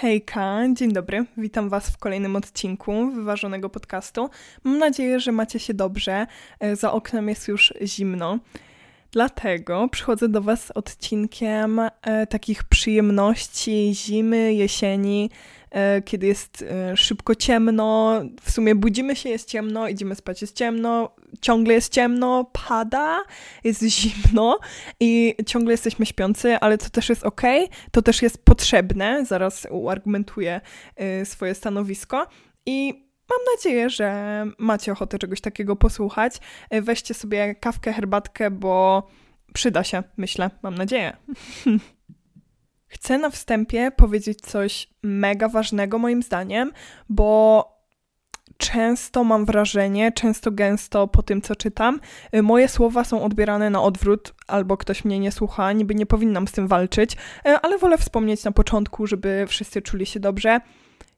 Hejka, dzień dobry. Witam Was w kolejnym odcinku wyważonego podcastu. Mam nadzieję, że macie się dobrze. E, za oknem jest już zimno. Dlatego przychodzę do Was z odcinkiem e, takich przyjemności zimy, jesieni, e, kiedy jest e, szybko ciemno. W sumie budzimy się, jest ciemno, idziemy spać, jest ciemno, ciągle jest ciemno, pada, jest zimno i ciągle jesteśmy śpiący, ale to też jest ok, to też jest potrzebne. Zaraz uargumentuję e, swoje stanowisko. I Mam nadzieję, że macie ochotę czegoś takiego posłuchać. E, weźcie sobie kawkę, herbatkę, bo przyda się, myślę, mam nadzieję. Chcę na wstępie powiedzieć coś mega ważnego moim zdaniem, bo często mam wrażenie, często gęsto po tym, co czytam, e, moje słowa są odbierane na odwrót, albo ktoś mnie nie słucha, niby nie powinnam z tym walczyć, e, ale wolę wspomnieć na początku, żeby wszyscy czuli się dobrze.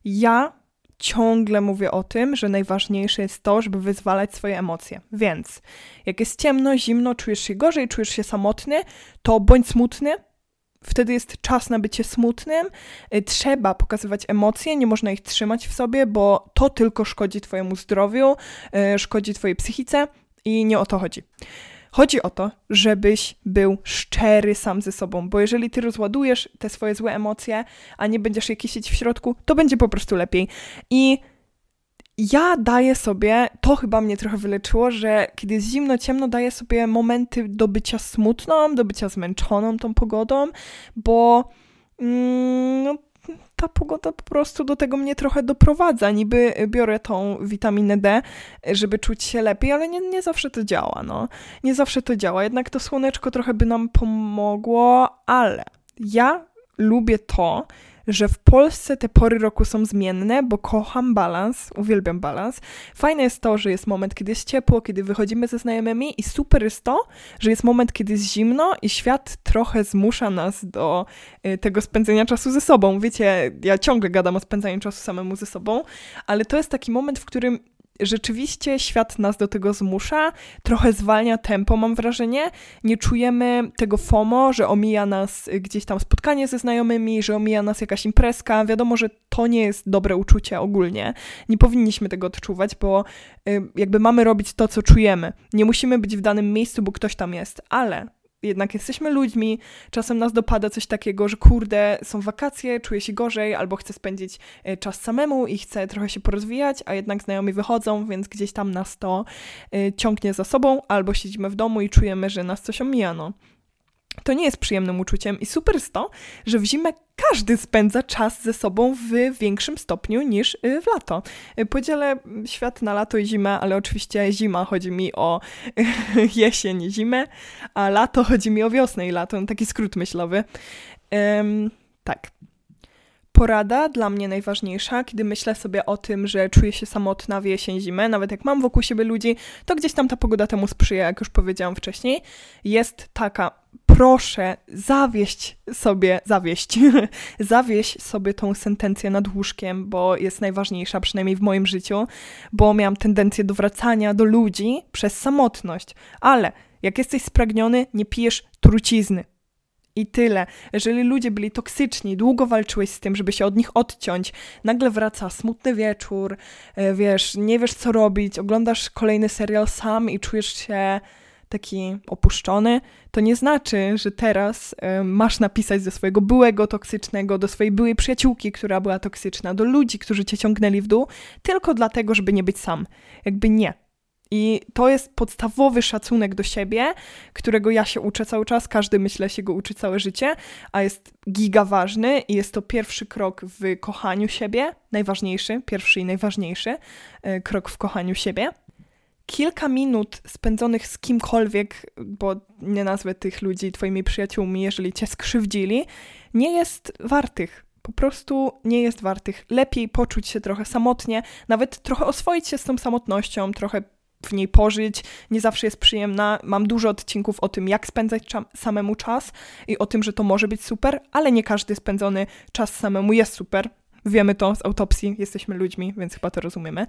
Ja ciągle mówię o tym, że najważniejsze jest to, żeby wyzwalać swoje emocje. Więc jak jest ciemno, zimno, czujesz się gorzej, czujesz się samotny, to bądź smutny. Wtedy jest czas na bycie smutnym. Y, trzeba pokazywać emocje, nie można ich trzymać w sobie, bo to tylko szkodzi Twojemu zdrowiu, y, szkodzi Twojej psychice i nie o to chodzi. Chodzi o to, żebyś był szczery sam ze sobą, bo jeżeli ty rozładujesz te swoje złe emocje, a nie będziesz je kisić w środku, to będzie po prostu lepiej. I ja daję sobie, to chyba mnie trochę wyleczyło, że kiedy jest zimno, ciemno, daję sobie momenty do bycia smutną, do bycia zmęczoną tą pogodą, bo mm, no, ta pogoda po prostu do tego mnie trochę doprowadza. Niby biorę tą witaminę D, żeby czuć się lepiej, ale nie, nie zawsze to działa, no. Nie zawsze to działa. Jednak to słoneczko trochę by nam pomogło, ale ja lubię to, że w Polsce te pory roku są zmienne, bo kocham balans, uwielbiam balans. Fajne jest to, że jest moment, kiedy jest ciepło, kiedy wychodzimy ze znajomymi i super jest to, że jest moment, kiedy jest zimno i świat trochę zmusza nas do y, tego spędzenia czasu ze sobą. Wiecie, ja ciągle gadam o spędzaniu czasu samemu ze sobą, ale to jest taki moment, w którym rzeczywiście świat nas do tego zmusza, trochę zwalnia tempo, mam wrażenie. Nie czujemy tego FOMO, że omija nas gdzieś tam spotkanie ze znajomymi, że omija nas jakaś imprezka. Wiadomo, że to nie jest dobre uczucie ogólnie. Nie powinniśmy tego odczuwać, bo y, jakby mamy robić to, co czujemy. Nie musimy być w danym miejscu, bo ktoś tam jest, ale jednak jesteśmy ludźmi, czasem nas dopada coś takiego, że kurde, są wakacje, czuję się gorzej, albo chcę spędzić e, czas samemu i chcę trochę się porozwijać, a jednak znajomi wychodzą, więc gdzieś tam nas to e, ciągnie za sobą, albo siedzimy w domu i czujemy, że nas coś omija, no. To nie jest przyjemnym uczuciem i super jest to, że w zimę każdy spędza czas ze sobą w większym stopniu niż y, w lato. Y, podzielę świat na lato i zimę, ale oczywiście zima chodzi mi o jesień i zimę, a lato chodzi mi o wiosnę i lato. No, taki skrót myślowy. Um, tak. Porada dla mnie najważniejsza, kiedy myślę sobie o tym, że czuję się samotna w jesień, zimę, nawet jak mam wokół siebie ludzi, to gdzieś tam ta pogoda temu sprzyja, jak już powiedziałam wcześniej, jest taka, proszę zawieść sobie, zawieść, zawieść sobie tą sentencję nad łóżkiem, bo jest najważniejsza, przynajmniej w moim życiu, bo miałam tendencję do wracania do ludzi przez samotność, ale jak jesteś spragniony, nie pijesz trucizny. I tyle. Jeżeli ludzie byli toksyczni, długo walczyłeś z tym, żeby się od nich odciąć, nagle wraca smutny wieczór, e, wiesz, nie wiesz co robić, oglądasz kolejny serial sam i czujesz się taki opuszczony, to nie znaczy, że teraz y, masz napisać do swojego byłego toksycznego, do swojej byłej przyjaciółki, która była toksyczna, do ludzi, którzy cię ciągnęli w dół, tylko dlatego, żeby nie być sam. Jakby nie. I to jest podstawowy szacunek do siebie, którego ja się uczę cały czas, każdy myślę się go uczy całe życie, a jest giga ważny i jest to pierwszy krok w kochaniu siebie, najważniejszy, pierwszy i najważniejszy y, krok w kochaniu siebie kilka minut spędzonych z kimkolwiek, bo nie nazwę tych ludzi twoimi przyjaciółmi, jeżeli cię skrzywdzili, nie jest wartych. Po prostu nie jest wartych. Lepiej poczuć się trochę samotnie, nawet trochę oswoić się z tą samotnością, trochę w niej pożyć. Nie zawsze jest przyjemna. Mam dużo odcinków o tym, jak spędzać samemu czas i o tym, że to może być super, ale nie każdy spędzony czas samemu jest super. Wiemy to z autopsji, jesteśmy ludźmi, więc chyba to rozumiemy.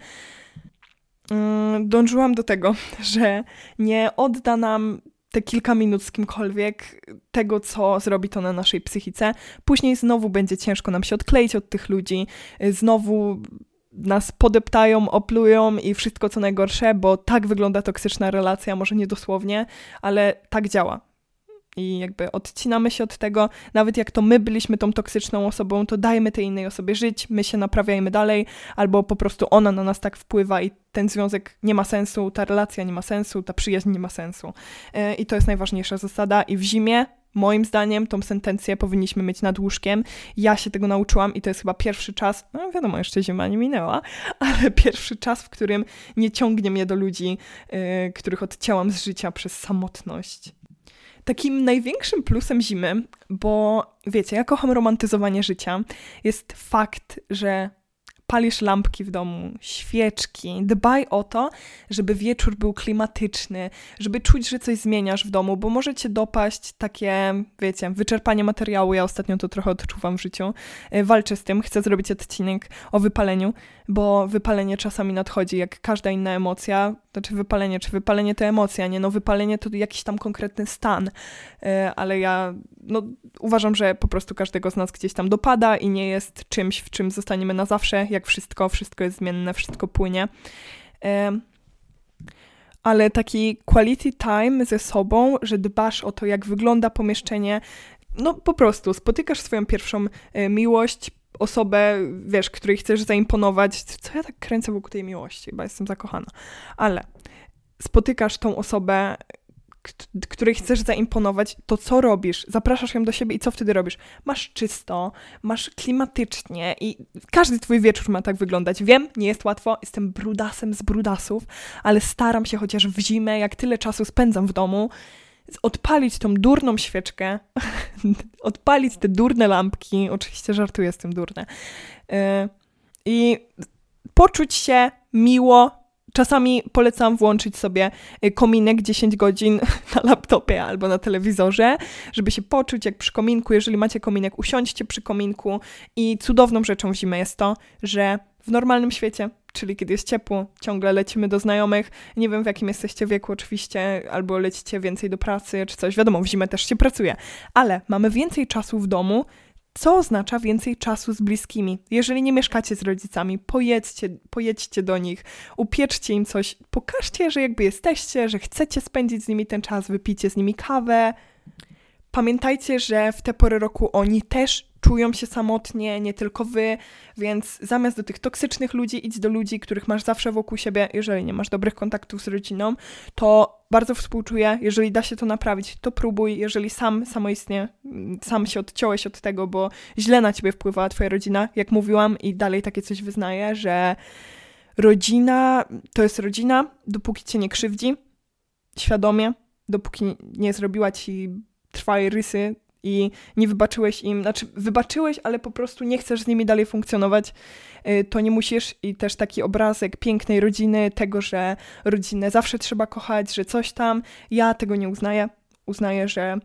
Mm, dążyłam do tego, że nie odda nam te kilka minut z kimkolwiek, tego, co zrobi to na naszej psychice. Później znowu będzie ciężko nam się odkleić od tych ludzi, znowu nas podeptają, oplują i wszystko co najgorsze, bo tak wygląda toksyczna relacja, może nie dosłownie, ale tak działa. I jakby odcinamy się od tego, nawet jak to my byliśmy tą toksyczną osobą, to dajmy tej innej osobie żyć, my się naprawiajmy dalej, albo po prostu ona na nas tak wpływa i ten związek nie ma sensu, ta relacja nie ma sensu, ta przyjaźń nie ma sensu. E, I to jest najważniejsza zasada. I w zimie Moim zdaniem tą sentencję powinniśmy mieć nad łóżkiem. Ja się tego nauczyłam i to jest chyba pierwszy czas, no wiadomo, jeszcze zima nie minęła, ale pierwszy czas, w którym nie ciągnie mnie do ludzi, yy, których odcięłam z życia przez samotność. Takim największym plusem zimy, bo wiecie, ja kocham romantyzowanie życia, jest fakt, że palisz lampki w domu, świeczki. Dbaj o to, żeby wieczór był klimatyczny, żeby czuć, że coś zmieniasz w domu, bo może cię dopaść takie, wiecie, wyczerpanie materiału. Ja ostatnio to trochę odczuwam w życiu. E, walczę z tym, chcę zrobić odcinek o wypaleniu, bo wypalenie czasami nadchodzi jak każda inna emocja. Znaczy wypalenie, czy wypalenie to emocja, nie? No wypalenie to jakiś tam konkretny stan, e, ale ja no, uważam, że po prostu każdego z nas gdzieś tam dopada i nie jest czymś, w czym zostaniemy na zawsze, jak wszystko, wszystko jest zmienne, wszystko płynie. Ale taki quality time ze sobą, że dbasz o to, jak wygląda pomieszczenie, no po prostu spotykasz swoją pierwszą e, miłość, osobę, wiesz, której chcesz zaimponować. Co ja tak kręcę wokół tej miłości, bo jestem zakochana. Ale spotykasz tą osobę, której chcesz zaimponować, to co robisz? Zapraszasz ją do siebie i co wtedy robisz? Masz czysto, masz klimatycznie i każdy twój wieczór ma tak wyglądać. Wiem, nie jest łatwo, jestem brudasem z brudasów, ale staram się chociaż w zimę, jak tyle czasu spędzam w domu, odpalić tą durną świeczkę, odpalić te durne lampki, oczywiście żartuję z tym durne, yy, i poczuć się miło, Czasami polecam włączyć sobie y, kominek 10 godzin na laptopie albo na telewizorze, żeby się poczuć jak przy kominku. Jeżeli macie kominek, usiądźcie przy kominku. I cudowną rzeczą w zimę jest to, że w normalnym świecie, czyli kiedy jest ciepło, ciągle lecimy do znajomych. Nie wiem w jakim jesteście wieku oczywiście, albo lecicie więcej do pracy czy coś. Wiadomo, w zimę też się pracuje, ale mamy więcej czasu w domu, co oznacza więcej czasu z bliskimi. Jeżeli nie mieszkacie z rodzicami, pojedźcie, pojedźcie do nich, upieczcie im coś, pokażcie, że jakby jesteście, że chcecie spędzić z nimi ten czas, wypicie z nimi kawę. Pamiętajcie, że w te pory roku oni też czują się samotnie, nie tylko wy, więc zamiast do tych toksycznych ludzi, idź do ludzi, których masz zawsze wokół siebie. Jeżeli nie masz dobrych kontaktów z rodziną, to bardzo współczuję. Jeżeli da się to naprawić, to próbuj. Jeżeli sam samoistnie, sam się odciąłeś od tego, bo źle na ciebie wpływała twoja rodzina, jak mówiłam i dalej takie coś wyznaję, że rodzina to jest rodzina, dopóki cię nie krzywdzi, świadomie, dopóki nie zrobiła ci trwałej rysy i nie wybaczyłeś im, znaczy wybaczyłeś, ale po prostu nie chcesz z nimi dalej funkcjonować, y, to nie musisz i też taki obrazek pięknej rodziny, tego, że rodzinę zawsze trzeba kochać, że coś tam, ja tego nie uznaję. Uznaję, że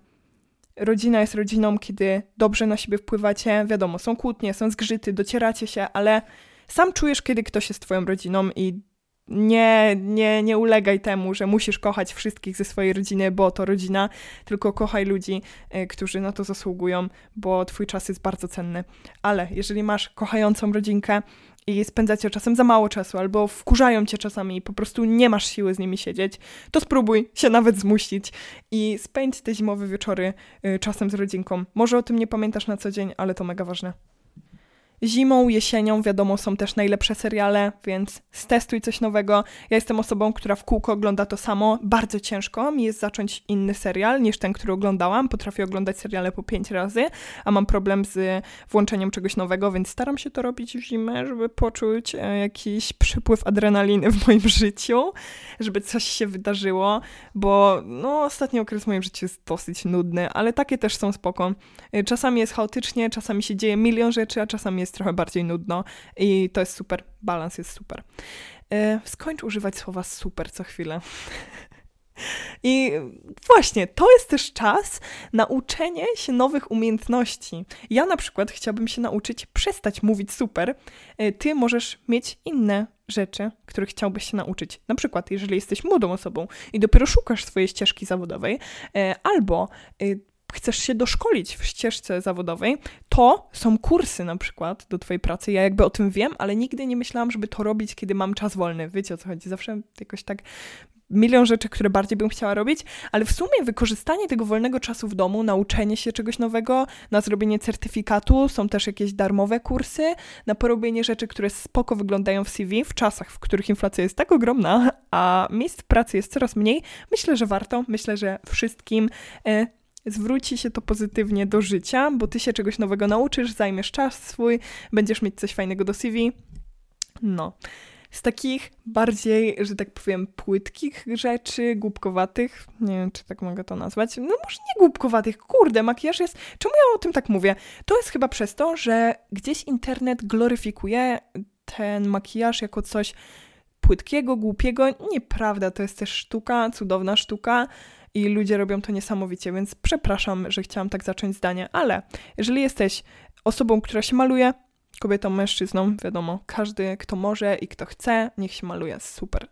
rodzina jest rodziną, kiedy dobrze na siebie wpływacie, wiadomo, są kłótnie, są zgrzyty, docieracie się, ale sam czujesz, kiedy ktoś jest twoją rodziną i nie, nie, nie ulegaj temu, że musisz kochać wszystkich ze swojej rodziny, bo to rodzina, tylko kochaj ludzi, y, którzy na to zasługują, bo twój czas jest bardzo cenny. Ale jeżeli masz kochającą rodzinkę i spędzacie czasem za mało czasu, albo wkurzają cię czasami i po prostu nie masz siły z nimi siedzieć, to spróbuj się nawet zmusić i spędź te zimowe wieczory y, czasem z rodzinką. Może o tym nie pamiętasz na co dzień, ale to mega ważne. Zimą, jesienią, wiadomo, są też najlepsze seriale, więc stestuj coś nowego. Ja jestem osobą, która w kółko ogląda to samo. Bardzo ciężko mi jest zacząć inny serial niż ten, który oglądałam. Potrafię oglądać seriale po pięć razy, a mam problem z włączeniem czegoś nowego, więc staram się to robić w zimę, żeby poczuć e, jakiś przypływ adrenaliny w moim życiu, żeby coś się wydarzyło, bo no, ostatni okres w moim życiu jest dosyć nudny, ale takie też są spoko. E, czasami jest chaotycznie, czasami się dzieje milion rzeczy, a czasami jest jest trochę bardziej nudno i to jest super, balans jest super. Yy, skończ używać słowa super co chwilę. I właśnie, to jest też czas na uczenie się nowych umiejętności. Ja na przykład chciałabym się nauczyć przestać mówić super. E, ty możesz mieć inne rzeczy, których chciałbyś się nauczyć. Na przykład, jeżeli jesteś młodą osobą i dopiero szukasz swojej ścieżki zawodowej, e, albo e, chcesz się doszkolić w ścieżce zawodowej, to są kursy na przykład do Twojej pracy. Ja jakby o tym wiem, ale nigdy nie myślałam, żeby to robić, kiedy mam czas wolny. Wiecie o co chodzi? Zawsze jakoś tak milion rzeczy, które bardziej bym chciała robić, ale w sumie wykorzystanie tego wolnego czasu w domu, nauczenie się czegoś nowego, na zrobienie certyfikatu, są też jakieś darmowe kursy, na porobienie rzeczy, które spoko wyglądają w CV w czasach, w których inflacja jest tak ogromna, a miejsc pracy jest coraz mniej. Myślę, że warto, myślę, że wszystkim e, zwróci się to pozytywnie do życia, bo ty się czegoś nowego nauczysz, zajmiesz czas swój, będziesz mieć coś fajnego do CV. No z takich bardziej, że tak powiem, płytkich rzeczy, głupkowatych, nie wiem, czy tak mogę to nazwać, no może nie głupkowatych, kurde, makijaż jest, czemu ja o tym tak mówię? To jest chyba przez to, że gdzieś internet gloryfikuje ten makijaż jako coś płytkiego, głupiego. Nieprawda, to jest też sztuka, cudowna sztuka i ludzie robią to niesamowicie, więc przepraszam, że chciałam tak zacząć zdanie, ale jeżeli jesteś osobą, która się maluje, kobietą, mężczyzną, wiadomo, każdy, kto może i kto chce, niech się maluje. Super.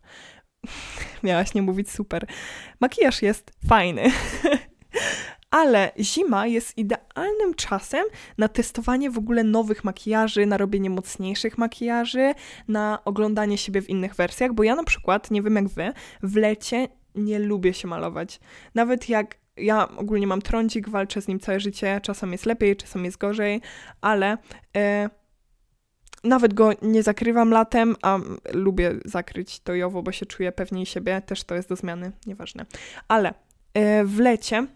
Miałaś nie mówić super. Makijaż jest fajny. Ale zima jest idealnym czasem na testowanie w ogóle nowych makijaży, na robienie mocniejszych makijaży, na oglądanie siebie w innych wersjach, bo ja na przykład, nie wiem jak wy, w lecie nie lubię się malować. Nawet jak ja ogólnie mam trądzik, walczę z nim całe życie, czasem jest lepiej, czasem jest gorzej, ale... Yy, nawet go nie zakrywam latem, a lubię zakryć tojowo, bo się czuję pewniej siebie. Też to jest do zmiany, nieważne. Ale yy, w lecie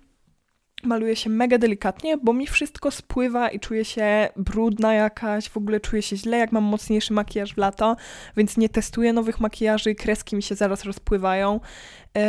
maluję się mega delikatnie, bo mi wszystko spływa i czuję się brudna jakaś, w ogóle czuję się źle, jak mam mocniejszy makijaż w lato, więc nie testuję nowych makijaży, kreski mi się zaraz rozpływają. Yy,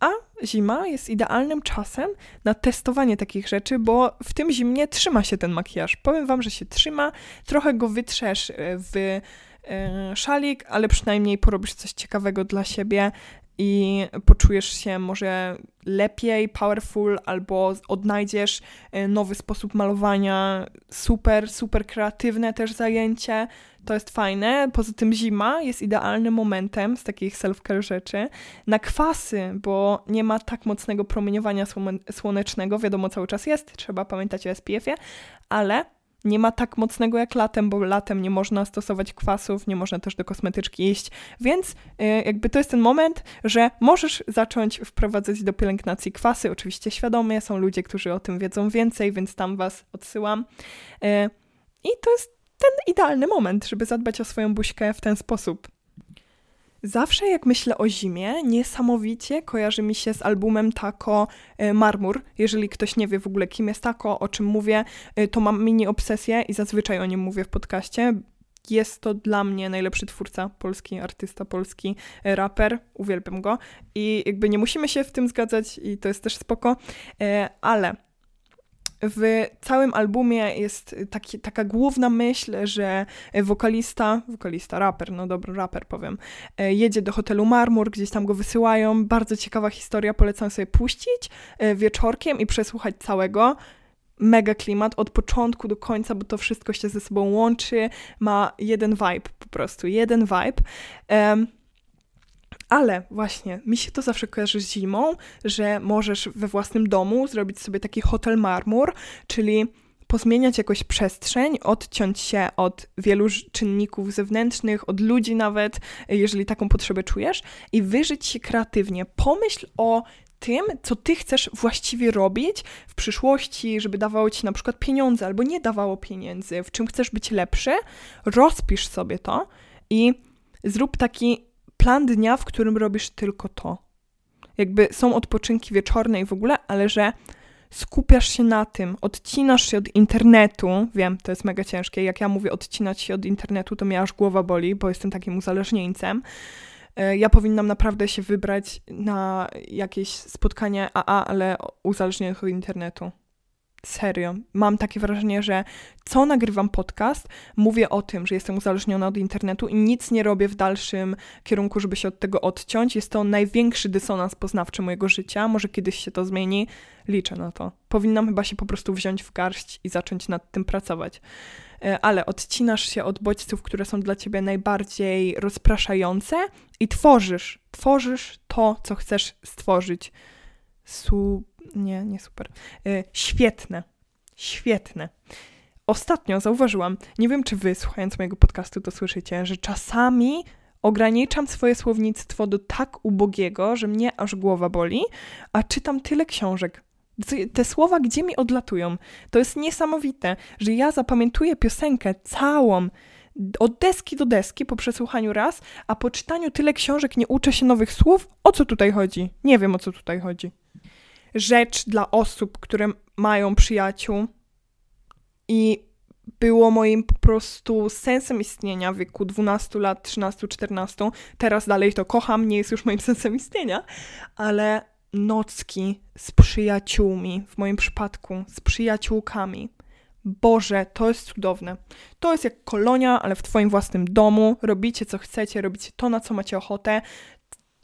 a zima jest idealnym czasem na testowanie takich rzeczy, bo w tym zimnie trzyma się ten makijaż. Powiem Wam, że się trzyma, trochę go wytrzesz e, w e, szalik, ale przynajmniej porobisz coś ciekawego dla siebie i poczujesz się może lepiej, powerful, albo odnajdziesz e, nowy sposób malowania. Super, super kreatywne też zajęcie. To jest fajne. Poza tym zima jest idealnym momentem z takich self-care rzeczy na kwasy, bo nie ma tak mocnego promieniowania słonecznego. Wiadomo, cały czas jest, trzeba pamiętać o SPF-ie, ale nie ma tak mocnego jak latem, bo latem nie można stosować kwasów, nie można też do kosmetyczki iść, więc y, jakby to jest ten moment, że możesz zacząć wprowadzać do pielęgnacji kwasy, oczywiście świadomie, są ludzie, którzy o tym wiedzą więcej, więc tam Was odsyłam. Y, I to jest ten idealny moment, żeby zadbać o swoją buźkę w ten sposób. Zawsze jak myślę o zimie, niesamowicie kojarzy mi się z albumem Tako e, Marmur. Jeżeli ktoś nie wie w ogóle kim jest Tako, o czym mówię, e, to mam mini obsesję i zazwyczaj o nim mówię w podcaście. Jest to dla mnie najlepszy twórca polski, artysta polski, e, raper, uwielbiam go i jakby nie musimy się w tym zgadzać i to jest też spoko, ale w całym albumie jest taki, taka główna myśl, że wokalista, wokalista, raper, no dobry raper powiem, e, jedzie do hotelu Marmur, gdzieś tam go wysyłają. Bardzo ciekawa historia, polecam sobie puścić e, wieczorkiem i przesłuchać całego mega klimat od początku do końca, bo to wszystko się ze sobą łączy, ma jeden vibe po prostu, jeden vibe. Um, ale właśnie, mi się to zawsze kojarzy z zimą, że możesz we własnym domu zrobić sobie taki hotel marmur, czyli pozmieniać jakoś przestrzeń, odciąć się od wielu czynników zewnętrznych, od ludzi nawet, jeżeli taką potrzebę czujesz, i wyżyć się kreatywnie. Pomyśl o tym, co ty chcesz właściwie robić w przyszłości, żeby dawało ci na przykład pieniądze albo nie dawało pieniędzy, w czym chcesz być lepszy, rozpisz sobie to i zrób taki plan dnia, w którym robisz tylko to. Jakby są odpoczynki wieczorne i w ogóle, ale że skupiasz się na tym, odcinasz się od internetu. Wiem, to jest mega ciężkie. Jak ja mówię odcinać się od internetu, to mnie aż głowa boli, bo jestem takim uzależnieńcem. E, ja powinnam naprawdę się wybrać na jakieś spotkanie AA, ale uzależnione od internetu. Serio. Mam takie wrażenie, że co nagrywam podcast, mówię o tym, że jestem uzależniona od internetu i nic nie robię w dalszym kierunku, żeby się od tego odciąć. Jest to największy dysonans poznawczy mojego życia. Może kiedyś się to zmieni. Liczę na to. Powinnam chyba się po prostu wziąć w garść i zacząć nad tym pracować. E, ale odcinasz się od bodźców, które są dla ciebie najbardziej rozpraszające i tworzysz. Tworzysz to, co chcesz stworzyć. Su nie, nie super. Yy, świetne. Świetne. Ostatnio zauważyłam, nie wiem czy wy słuchając mojego podcastu to słyszycie, że czasami ograniczam swoje słownictwo do tak ubogiego, że mnie aż głowa boli, a czytam tyle książek. Te słowa gdzie mi odlatują? To jest niesamowite, że ja zapamiętuję piosenkę całą od deski do deski po przesłuchaniu raz, a po czytaniu tyle książek nie uczę się nowych słów. O co tutaj chodzi? Nie wiem o co tutaj chodzi rzecz dla osób, które mają przyjaciół i było moim po prostu sensem istnienia w wieku 12 lat, 13, 14. Teraz dalej to kocham, nie jest już moim sensem istnienia, ale nocki z przyjaciółmi, w moim przypadku z przyjaciółkami. Boże, to jest cudowne. To jest jak kolonia, ale w Twoim własnym domu. Robicie co chcecie, robicie to, na co macie ochotę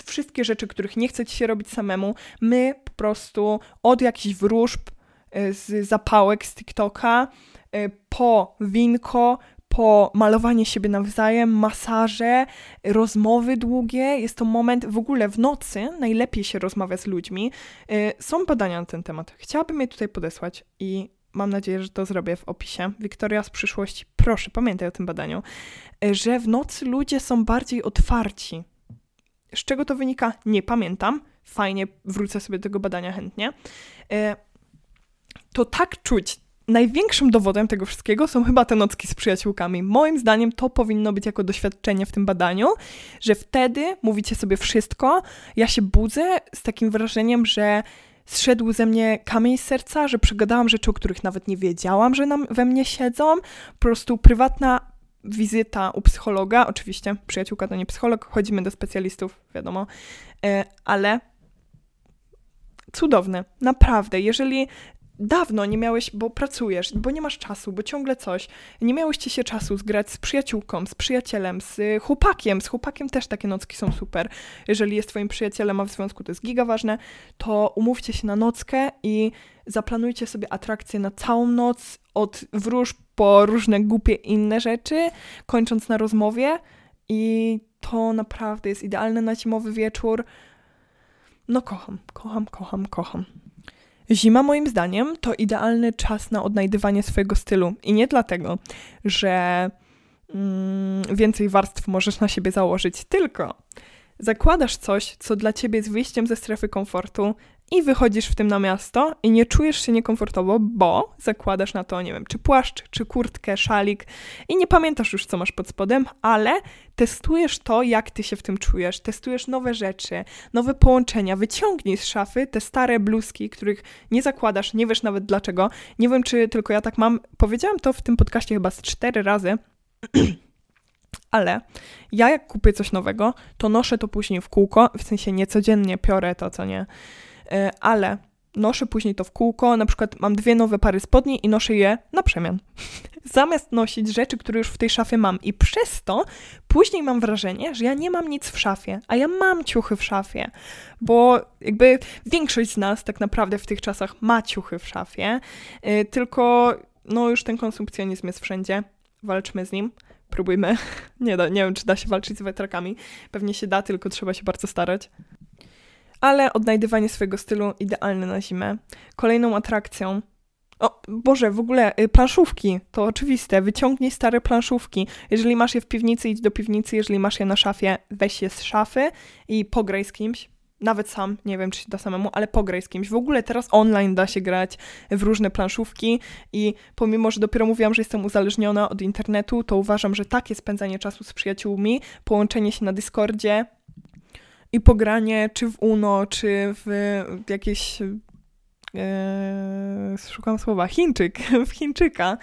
wszystkie rzeczy, których nie chcecie się robić samemu, my prostu od jakichś wróżb, y, z zapałek z TikToka, y, po winko, po malowanie siebie nawzajem, masaże, rozmowy długie. Jest to moment, w ogóle w nocy najlepiej się rozmawia z ludźmi. Y, są badania na ten temat. Chciałabym je tutaj podesłać i mam nadzieję, że to zrobię w opisie. Wiktoria z przyszłości, proszę, pamiętaj o tym badaniu, że w nocy ludzie są bardziej otwarci z czego to wynika? Nie pamiętam. Fajnie, wrócę sobie do tego badania chętnie. E, to tak czuć. Największym dowodem tego wszystkiego są chyba te nocki z przyjaciółkami. Moim zdaniem to powinno być jako doświadczenie w tym badaniu, że wtedy mówicie sobie wszystko. Ja się budzę z takim wrażeniem, że zszedł ze mnie kamień z serca, że przegadałam rzeczy, o których nawet nie wiedziałam, że nam, we mnie siedzą. Po prostu prywatna wizyta u psychologa, oczywiście przyjaciółka to nie psycholog, chodzimy do specjalistów, wiadomo, e, ale cudowne, naprawdę. Jeżeli dawno nie miałeś, bo pracujesz, bo nie masz czasu, bo ciągle coś, nie miałyście się czasu zgrać z przyjaciółką, z przyjacielem, z chłopakiem, z chłopakiem też takie nocki są super. Jeżeli jest twoim przyjacielem, a w związku to jest giga ważne, to umówcie się na nockę i zaplanujcie sobie atrakcję na całą noc, od wróżb po różne głupie inne rzeczy, kończąc na rozmowie i to naprawdę jest idealne na zimowy wieczór. No kocham, kocham, kocham, kocham. Zima moim zdaniem to idealny czas na odnajdywanie swojego stylu i nie dlatego, że mm, więcej warstw możesz na siebie założyć, tylko zakładasz coś, co dla ciebie jest wyjściem ze strefy komfortu i wychodzisz w tym na miasto i nie czujesz się niekomfortowo, bo zakładasz na to, nie wiem, czy płaszcz, czy kurtkę, szalik i nie pamiętasz już, co masz pod spodem, ale testujesz to, jak ty się w tym czujesz, testujesz nowe rzeczy, nowe połączenia, wyciągnij z szafy te stare bluzki, których nie zakładasz, nie wiesz nawet dlaczego. Nie wiem, czy tylko ja tak mam. Powiedziałam to w tym podcaście chyba z cztery razy. Ale ja jak kupię coś nowego, to noszę to później w kółko, w sensie nie codziennie piorę to, co nie ale noszę później to w kółko, na przykład mam dwie nowe pary spodni i noszę je na przemian. Zamiast nosić rzeczy, które już w tej szafie mam i przez to później mam wrażenie, że ja nie mam nic w szafie, a ja mam ciuchy w szafie, bo jakby większość z nas tak naprawdę w tych czasach ma ciuchy w szafie, yy, tylko no już ten konsumpcjonizm jest wszędzie, walczmy z nim. Próbujmy. Nie, da, nie wiem, czy da się walczyć z wiatrakami. Pewnie się da, tylko trzeba się bardzo starać ale odnajdywanie swojego stylu idealne na zimę. Kolejną atrakcją o Boże, w ogóle y, planszówki, to oczywiste. Wyciągnij stare planszówki. Jeżeli masz je w piwnicy, idź do piwnicy. Jeżeli masz je na szafie, weź je z szafy i pograj z kimś. Nawet sam, nie wiem czy się da samemu, ale pograj z kimś. W ogóle teraz online da się grać w różne planszówki i pomimo, że dopiero mówiłam, że jestem uzależniona od internetu, to uważam, że takie spędzanie czasu z przyjaciółmi, połączenie się na Discordzie, i pogranie czy w Uno, czy w jakieś Eee, szukam słowa, Chińczyk, w Chińczyka,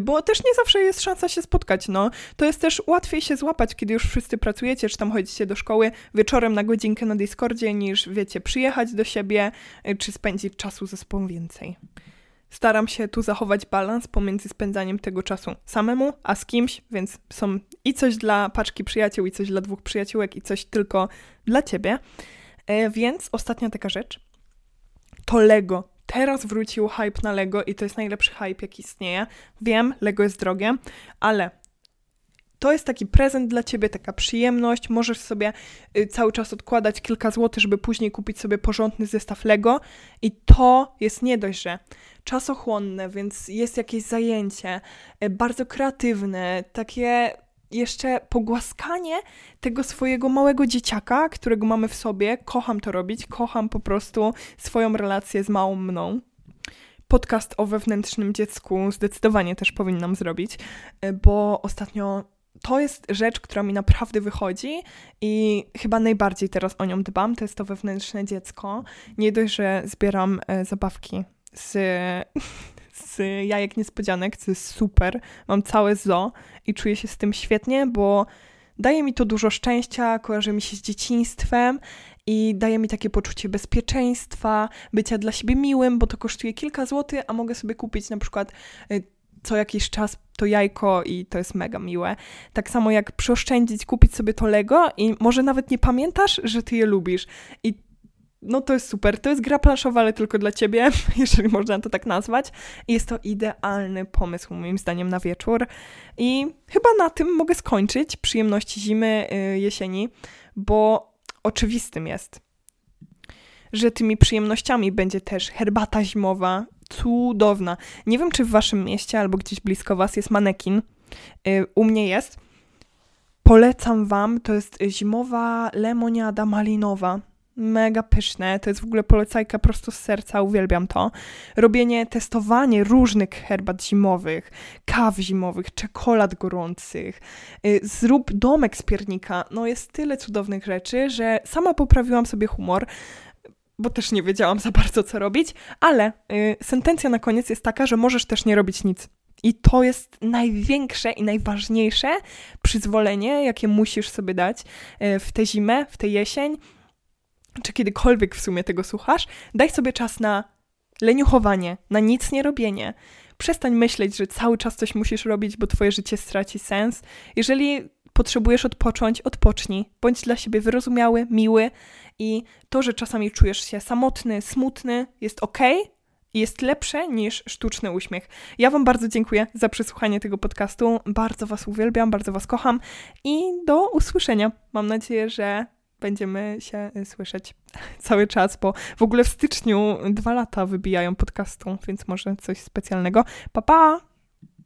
bo też nie zawsze jest szansa się spotkać, no. To jest też łatwiej się złapać, kiedy już wszyscy pracujecie, czy tam chodzicie do szkoły wieczorem na godzinkę na Discordzie, niż, wiecie, przyjechać do siebie, e, czy spędzić czasu ze sobą więcej. Staram się tu zachować balans pomiędzy spędzaniem tego czasu samemu, a z kimś, więc są i coś dla paczki przyjaciół, i coś dla dwóch przyjaciółek, i coś tylko dla ciebie. E, więc ostatnia taka rzecz to Lego. Teraz wrócił hype na Lego i to jest najlepszy hype, jaki istnieje. Wiem, Lego jest drogie, ale to jest taki prezent dla ciebie, taka przyjemność. Możesz sobie y, cały czas odkładać kilka złotych, żeby później kupić sobie porządny zestaw Lego. I to jest nie dość, że czasochłonne, więc jest jakieś zajęcie, y, bardzo kreatywne, takie jeszcze pogłaskanie tego swojego małego dzieciaka, którego mamy w sobie. Kocham to robić, kocham po prostu swoją relację z małą mną podcast o wewnętrznym dziecku zdecydowanie też powinnam zrobić, y, bo ostatnio to jest rzecz, która mi naprawdę wychodzi i chyba najbardziej teraz o nią dbam. To jest to wewnętrzne dziecko. Nie dość, że zbieram e, zabawki z, z jajek niespodzianek, co jest super. Mam całe zo i czuję się z tym świetnie, bo daje mi to dużo szczęścia, kojarzy mi się z dzieciństwem i daje mi takie poczucie bezpieczeństwa, bycia dla siebie miłym, bo to kosztuje kilka złotych, a mogę sobie kupić na przykład e, co jakiś czas to jajko i to jest mega miłe. Tak samo jak przeoszczędzić, kupić sobie to Lego i może nawet nie pamiętasz, że ty je lubisz. I no to jest super. To jest gra planszowa, ale tylko dla ciebie, jeżeli można to tak nazwać. I jest to idealny pomysł, moim zdaniem, na wieczór. I chyba na tym mogę skończyć przyjemności zimy, yy, jesieni, bo oczywistym jest, że tymi przyjemnościami będzie też herbata zimowa, cudowna. Nie wiem, czy w waszym mieście albo gdzieś blisko was jest manekin. Y, u mnie jest. Polecam wam, to jest zimowa lemoniada malinowa. Mega pyszne, to jest w ogóle polecajka prosto z serca, uwielbiam to. Robienie, testowanie różnych herbat zimowych, kaw zimowych, czekolad gorących. Y, zrób domek z piernika. No jest tyle cudownych rzeczy, że sama poprawiłam sobie humor bo też nie wiedziałam za bardzo, co robić, ale y, sentencja na koniec jest taka, że możesz też nie robić nic. I to jest największe i najważniejsze przyzwolenie, jakie musisz sobie dać y, w tę zimę, w tę jesień, czy kiedykolwiek w sumie tego słuchasz. Daj sobie czas na leniuchowanie, na nic nie robienie. Przestań myśleć, że cały czas coś musisz robić, bo twoje życie straci sens. Jeżeli potrzebujesz odpocząć, odpocznij. Bądź dla siebie wyrozumiały, miły i to, że czasami czujesz się samotny, smutny, jest ok jest lepsze niż sztuczny uśmiech. Ja Wam bardzo dziękuję za przesłuchanie tego podcastu. Bardzo Was uwielbiam, bardzo Was kocham i do usłyszenia. Mam nadzieję, że będziemy się słyszeć cały czas, bo w ogóle w styczniu dwa lata wybijają podcastu, więc może coś specjalnego. Pa, pa!